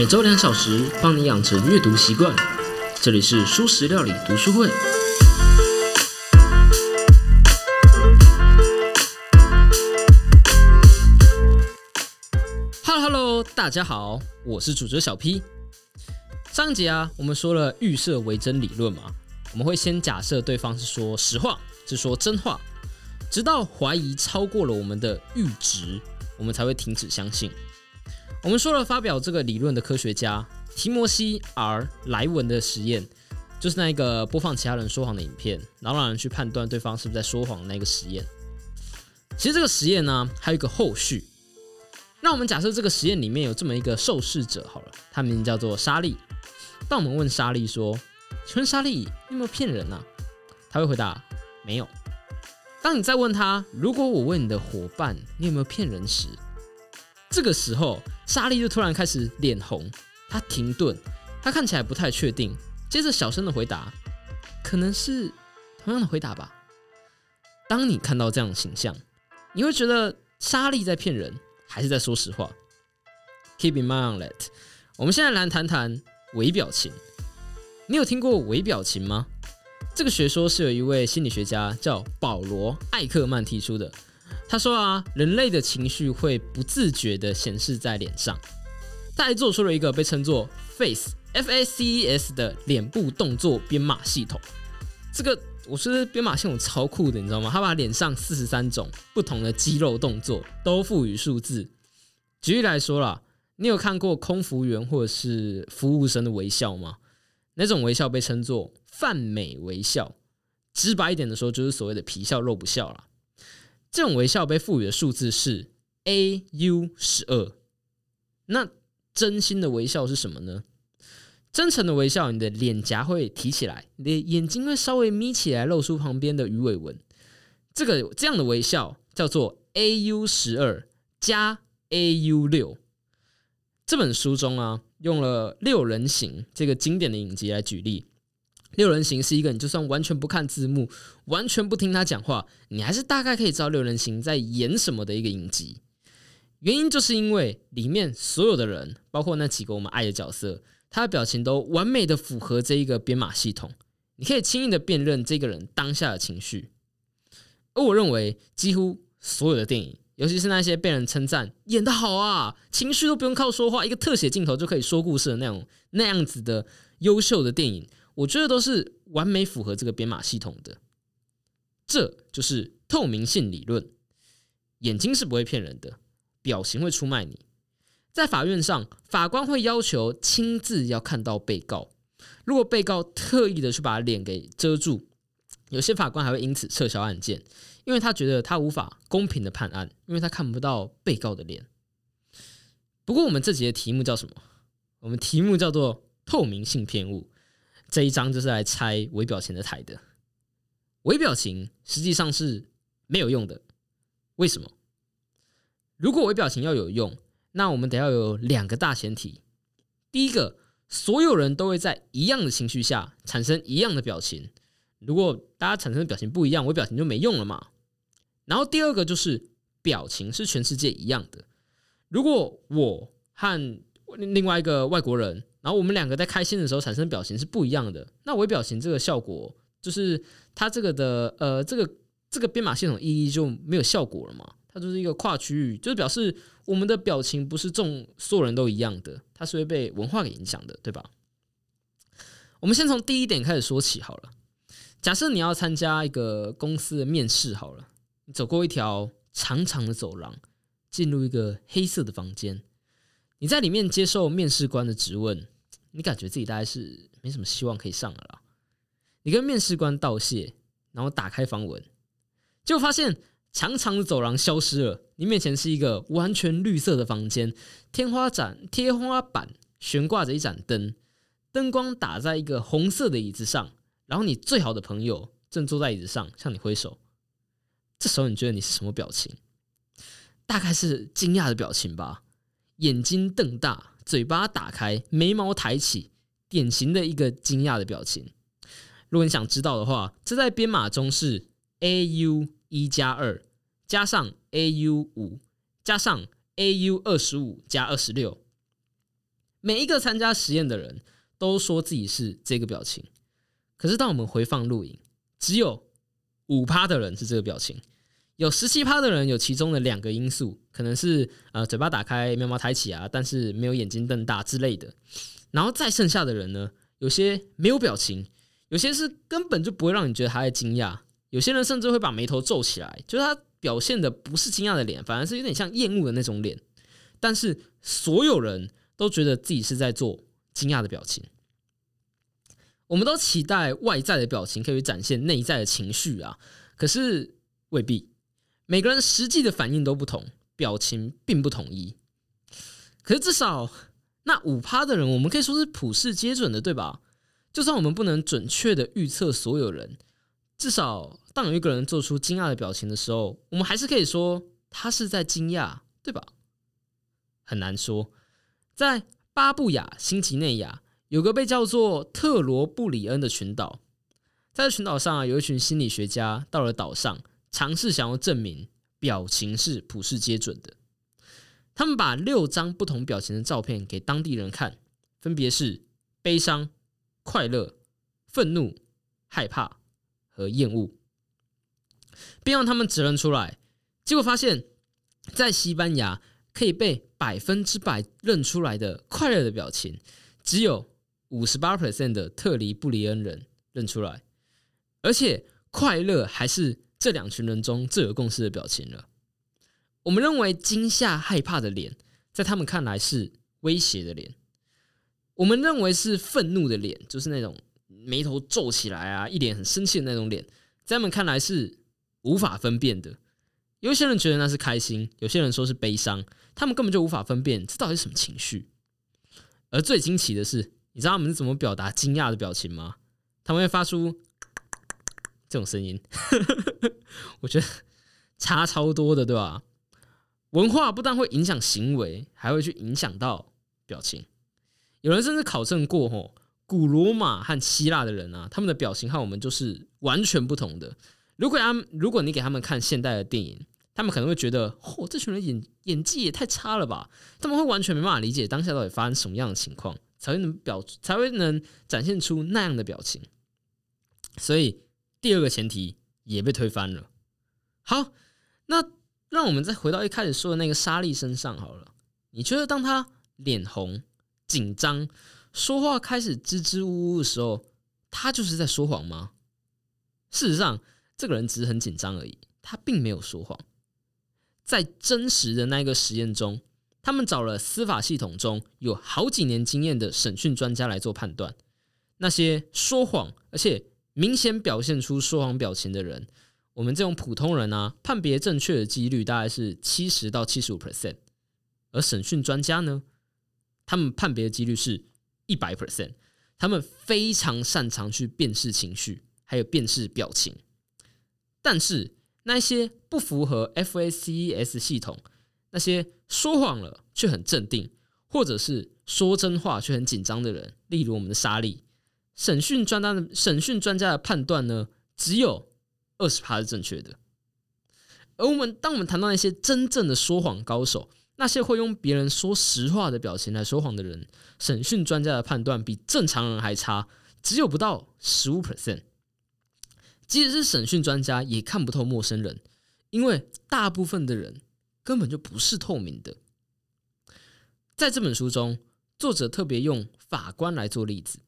每周两小时，帮你养成阅读习惯。这里是舒食料理读书会。Hello Hello，大家好，我是主角小 P。上一集啊，我们说了预设为真理论嘛，我们会先假设对方是说实话，是说真话，直到怀疑超过了我们的阈值，我们才会停止相信。我们说了，发表这个理论的科学家提摩西 ·R· 莱文的实验，就是那一个播放其他人说谎的影片，然后让人去判断对方是不是在说谎那个实验。其实这个实验呢，还有一个后续。那我们假设这个实验里面有这么一个受试者，好了，他名字叫做莎莉。当我们问莎莉说：“请问莎莉，你有没有骗人呢？”他会回答：“没有。”当你再问他：“如果我问你的伙伴，你有没有骗人时？”这个时候，莎莉就突然开始脸红，她停顿，她看起来不太确定，接着小声的回答：“可能是同样的回答吧。”当你看到这样的形象，你会觉得莎莉在骗人，还是在说实话？Keep in mind that，我们现在来谈谈微表情。你有听过微表情吗？这个学说是有一位心理学家叫保罗·艾克曼提出的。他说啊，人类的情绪会不自觉的显示在脸上。他还做出了一个被称作 Face F A C E S 的脸部动作编码系统。这个我觉得编码系统超酷的，你知道吗？他把脸上四十三种不同的肌肉动作都赋予数字。举例来说啦，你有看过空服员或者是服务生的微笑吗？那种微笑被称作泛美微笑。直白一点的说，就是所谓的皮笑肉不笑了。这种微笑被赋予的数字是 A U 十二。那真心的微笑是什么呢？真诚的微笑，你的脸颊会提起来，你的眼睛会稍微眯起来，露出旁边的鱼尾纹。这个这样的微笑叫做 A U 十二加 A U 六。这本书中啊，用了六人行这个经典的影集来举例。六人行是一个，你就算完全不看字幕，完全不听他讲话，你还是大概可以知道六人行在演什么的一个影集。原因就是因为里面所有的人，包括那几个我们爱的角色，他的表情都完美的符合这一个编码系统，你可以轻易的辨认这个人当下的情绪。而我认为，几乎所有的电影，尤其是那些被人称赞演得好啊，情绪都不用靠说话，一个特写镜头就可以说故事的那种那样子的优秀的电影。我觉得都是完美符合这个编码系统的，这就是透明性理论。眼睛是不会骗人的，表情会出卖你。在法院上，法官会要求亲自要看到被告。如果被告特意的去把脸给遮住，有些法官还会因此撤销案件，因为他觉得他无法公平的判案，因为他看不到被告的脸。不过，我们这节的题目叫什么？我们题目叫做透明性偏误。这一章就是来拆微表情的台的。微表情实际上是没有用的，为什么？如果微表情要有用，那我们得要有两个大前提。第一个，所有人都会在一样的情绪下产生一样的表情。如果大家产生的表情不一样，微表情就没用了嘛。然后第二个就是表情是全世界一样的。如果我和另外一个外国人。然后我们两个在开心的时候产生表情是不一样的。那微表情这个效果，就是它这个的呃，这个这个编码系统意义就没有效果了嘛？它就是一个跨区域，就是表示我们的表情不是众所有人都一样的，它是会被文化给影响的，对吧？我们先从第一点开始说起好了。假设你要参加一个公司的面试好了，你走过一条长长的走廊，进入一个黑色的房间。你在里面接受面试官的质问，你感觉自己大概是没什么希望可以上了啦。你跟面试官道谢，然后打开房门，就发现长长的走廊消失了，你面前是一个完全绿色的房间，天花展天花板悬挂着一盏灯，灯光打在一个红色的椅子上，然后你最好的朋友正坐在椅子上向你挥手。这时候你觉得你是什么表情？大概是惊讶的表情吧。眼睛瞪大，嘴巴打开，眉毛抬起，典型的一个惊讶的表情。如果你想知道的话，这在编码中是 A U 一加二加上 A U 五加上 A U 二十五加二十六。每一个参加实验的人都说自己是这个表情。可是当我们回放录影，只有五趴的人是这个表情，有十七趴的人有其中的两个因素，可能是呃嘴巴打开、眉毛抬起啊，但是没有眼睛瞪大之类的。然后再剩下的人呢，有些没有表情，有些是根本就不会让你觉得他在惊讶，有些人甚至会把眉头皱起来，就是他表现的不是惊讶的脸，反而是有点像厌恶的那种脸。但是所有人都觉得自己是在做惊讶的表情。我们都期待外在的表情可以展现内在的情绪啊，可是未必，每个人实际的反应都不同，表情并不统一。可是至少那五趴的人，我们可以说是普世皆准的，对吧？就算我们不能准确的预测所有人，至少当有一个人做出惊讶的表情的时候，我们还是可以说他是在惊讶，对吧？很难说，在巴布亚新几内亚。有个被叫做特罗布里恩的群岛，在这群岛上啊，有一群心理学家到了岛上，尝试想要证明表情是普世皆准的。他们把六张不同表情的照片给当地人看，分别是悲伤、快乐、愤怒、害怕和厌恶，并让他们指认出来。结果发现，在西班牙可以被百分之百认出来的快乐的表情，只有。五十八 percent 的特里布里恩人认出来，而且快乐还是这两群人中最有共识的表情了。我们认为惊吓、害怕的脸，在他们看来是威胁的脸；我们认为是愤怒的脸，就是那种眉头皱起来啊，一脸很生气的那种脸，在他们看来是无法分辨的。有些人觉得那是开心，有些人说是悲伤，他们根本就无法分辨这到底是什么情绪。而最惊奇的是。你知道他们是怎么表达惊讶的表情吗？他们会发出这种声音，我觉得差超多的，对吧？文化不但会影响行为，还会去影响到表情。有人甚至考证过，吼，古罗马和希腊的人啊，他们的表情和我们就是完全不同的。如果他们，如果你给他们看现代的电影，他们可能会觉得，嚯，这群人演演技也太差了吧？他们会完全没办法理解当下到底发生什么样的情况。才会能表才会能展现出那样的表情，所以第二个前提也被推翻了。好，那让我们再回到一开始说的那个莎莉身上好了。你觉得当他脸红、紧张、说话开始支支吾吾的时候，他就是在说谎吗？事实上，这个人只是很紧张而已，他并没有说谎。在真实的那个实验中。他们找了司法系统中有好几年经验的审讯专家来做判断。那些说谎而且明显表现出说谎表情的人，我们这种普通人啊，判别正确的几率大概是七十到七十五 percent。而审讯专家呢，他们判别的几率是一百 percent。他们非常擅长去辨识情绪，还有辨识表情。但是那些不符合 FACES 系统。那些说谎了却很镇定，或者是说真话却很紧张的人，例如我们的沙利，审讯专家的审讯专家的判断呢，只有二十趴是正确的。而我们当我们谈到那些真正的说谎高手，那些会用别人说实话的表情来说谎的人，审讯专家的判断比正常人还差，只有不到十五 percent。即使是审讯专家，也看不透陌生人，因为大部分的人。根本就不是透明的。在这本书中，作者特别用法官来做例子。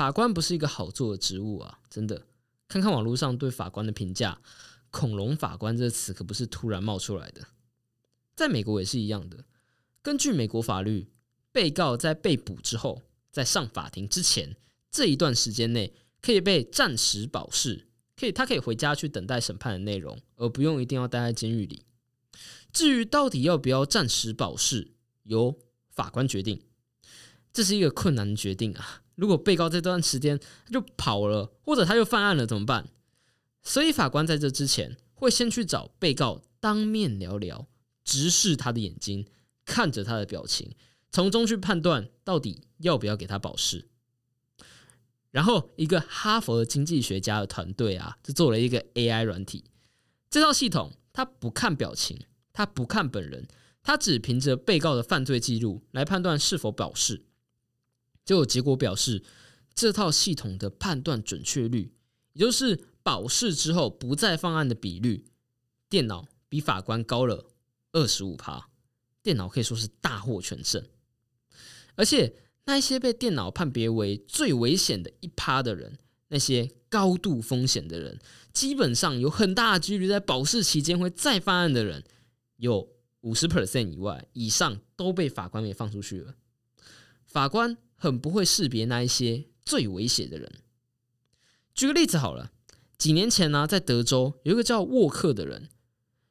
法官不是一个好做的职务啊，真的。看看网络上对法官的评价，“恐龙法官”这个词可不是突然冒出来的。在美国也是一样的。根据美国法律，被告在被捕之后，在上法庭之前这一段时间内，可以被暂时保释，可以他可以回家去等待审判的内容，而不用一定要待在监狱里。至于到底要不要暂时保释，由法官决定，这是一个困难的决定啊！如果被告这段时间他就跑了，或者他又犯案了，怎么办？所以法官在这之前会先去找被告当面聊聊，直视他的眼睛，看着他的表情，从中去判断到底要不要给他保释。然后，一个哈佛的经济学家的团队啊，就做了一个 AI 软体，这套系统它不看表情。他不看本人，他只凭着被告的犯罪记录来判断是否保释，就有结果表示，这套系统的判断准确率，也就是保释之后不再犯案的比率，电脑比法官高了二十五趴，电脑可以说是大获全胜。而且那些被电脑判别为最危险的一趴的人，那些高度风险的人，基本上有很大的几率在保释期间会再犯案的人，有。五十 percent 以外以上都被法官给放出去了。法官很不会识别那一些最危险的人。举个例子好了，几年前呢，在德州有一个叫沃克的人，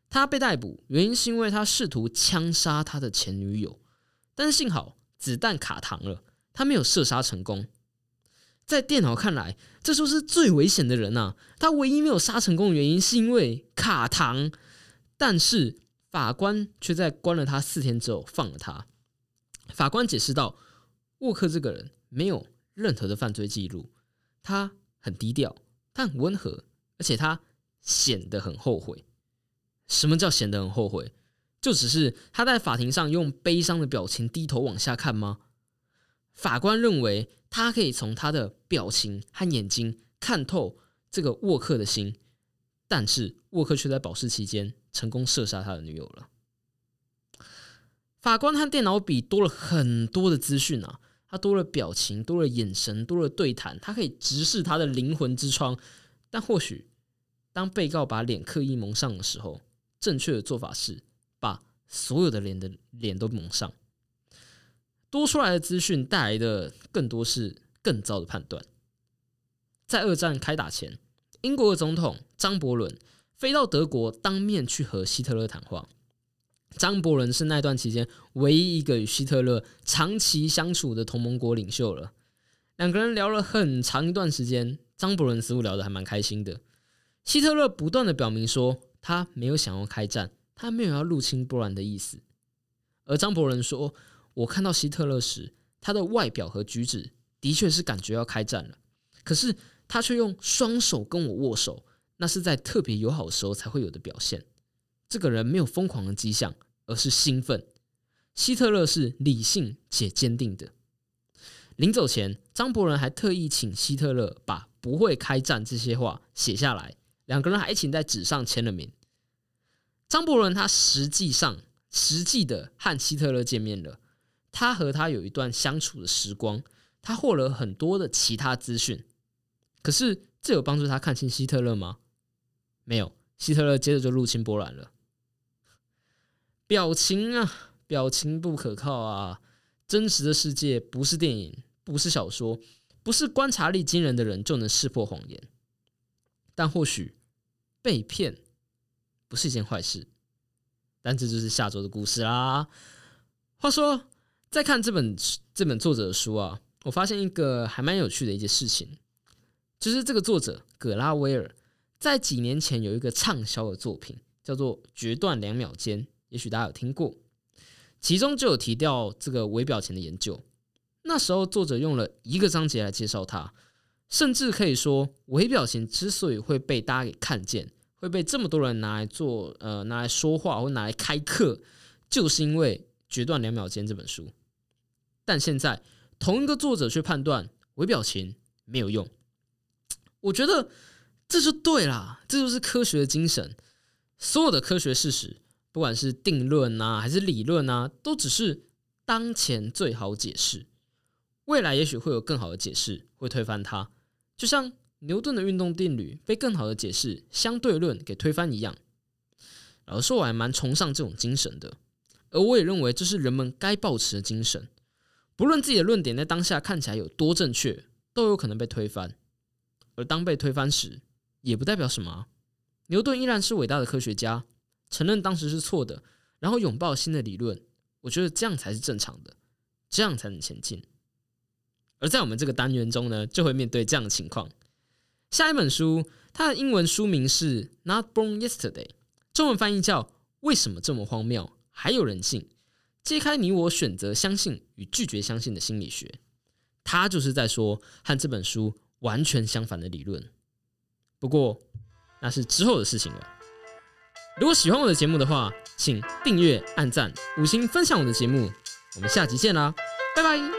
他被逮捕，原因是因为他试图枪杀他的前女友，但是幸好子弹卡膛了，他没有射杀成功。在电脑看来，这就是最危险的人呐。他唯一没有杀成功的原因是因为卡膛，但是。法官却在关了他四天之后放了他。法官解释道：“沃克这个人没有任何的犯罪记录，他很低调，他很温和，而且他显得很后悔。什么叫显得很后悔？就只是他在法庭上用悲伤的表情低头往下看吗？法官认为他可以从他的表情和眼睛看透这个沃克的心，但是沃克却在保释期间。”成功射杀他的女友了。法官和电脑比多了很多的资讯啊，他多了表情，多了眼神，多了对谈，他可以直视他的灵魂之窗。但或许，当被告把脸刻意蒙上的时候，正确的做法是把所有的脸的脸都蒙上。多出来的资讯带来的更多是更糟的判断。在二战开打前，英国的总统张伯伦。飞到德国当面去和希特勒谈话。张伯伦是那段期间唯一一个与希特勒长期相处的同盟国领袖了。两个人聊了很长一段时间，张伯伦似乎聊得还蛮开心的。希特勒不断的表明说，他没有想要开战，他没有要入侵波兰的意思。而张伯伦说，我看到希特勒时，他的外表和举止的确是感觉要开战了，可是他却用双手跟我握手。那是在特别友好的时候才会有的表现。这个人没有疯狂的迹象，而是兴奋。希特勒是理性且坚定的。临走前，张伯伦还特意请希特勒把“不会开战”这些话写下来，两个人还一起在纸上签了名。张伯伦他实际上实际的和希特勒见面了，他和他有一段相处的时光，他获了很多的其他资讯。可是，这有帮助他看清希特勒吗？没有，希特勒接着就入侵波兰了。表情啊，表情不可靠啊！真实的世界不是电影，不是小说，不是观察力惊人的人就能识破谎言。但或许被骗不是一件坏事。但这就是下周的故事啦。话说，在看这本这本作者的书啊，我发现一个还蛮有趣的一件事情，就是这个作者葛拉威尔。在几年前有一个畅销的作品叫做《决断两秒间》，也许大家有听过，其中就有提到这个微表情的研究。那时候作者用了一个章节来介绍它，甚至可以说微表情之所以会被大家给看见，会被这么多人拿来做呃拿来说话或拿来开课，就是因为《决断两秒间》这本书。但现在同一个作者却判断微表情没有用，我觉得。这就对啦，这就是科学的精神。所有的科学事实，不管是定论啊，还是理论啊，都只是当前最好解释。未来也许会有更好的解释，会推翻它。就像牛顿的运动定律被更好的解释——相对论给推翻一样。老实说，我还蛮崇尚这种精神的，而我也认为这是人们该保持的精神。不论自己的论点在当下看起来有多正确，都有可能被推翻。而当被推翻时，也不代表什么。牛顿依然是伟大的科学家，承认当时是错的，然后拥抱新的理论。我觉得这样才是正常的，这样才能前进。而在我们这个单元中呢，就会面对这样的情况。下一本书，它的英文书名是《Not Born Yesterday》，中文翻译叫《为什么这么荒谬还有人性》，揭开你我选择相信与拒绝相信的心理学。它就是在说和这本书完全相反的理论。不过，那是之后的事情了。如果喜欢我的节目的话，请订阅、按赞、五星分享我的节目。我们下集见啦，拜拜。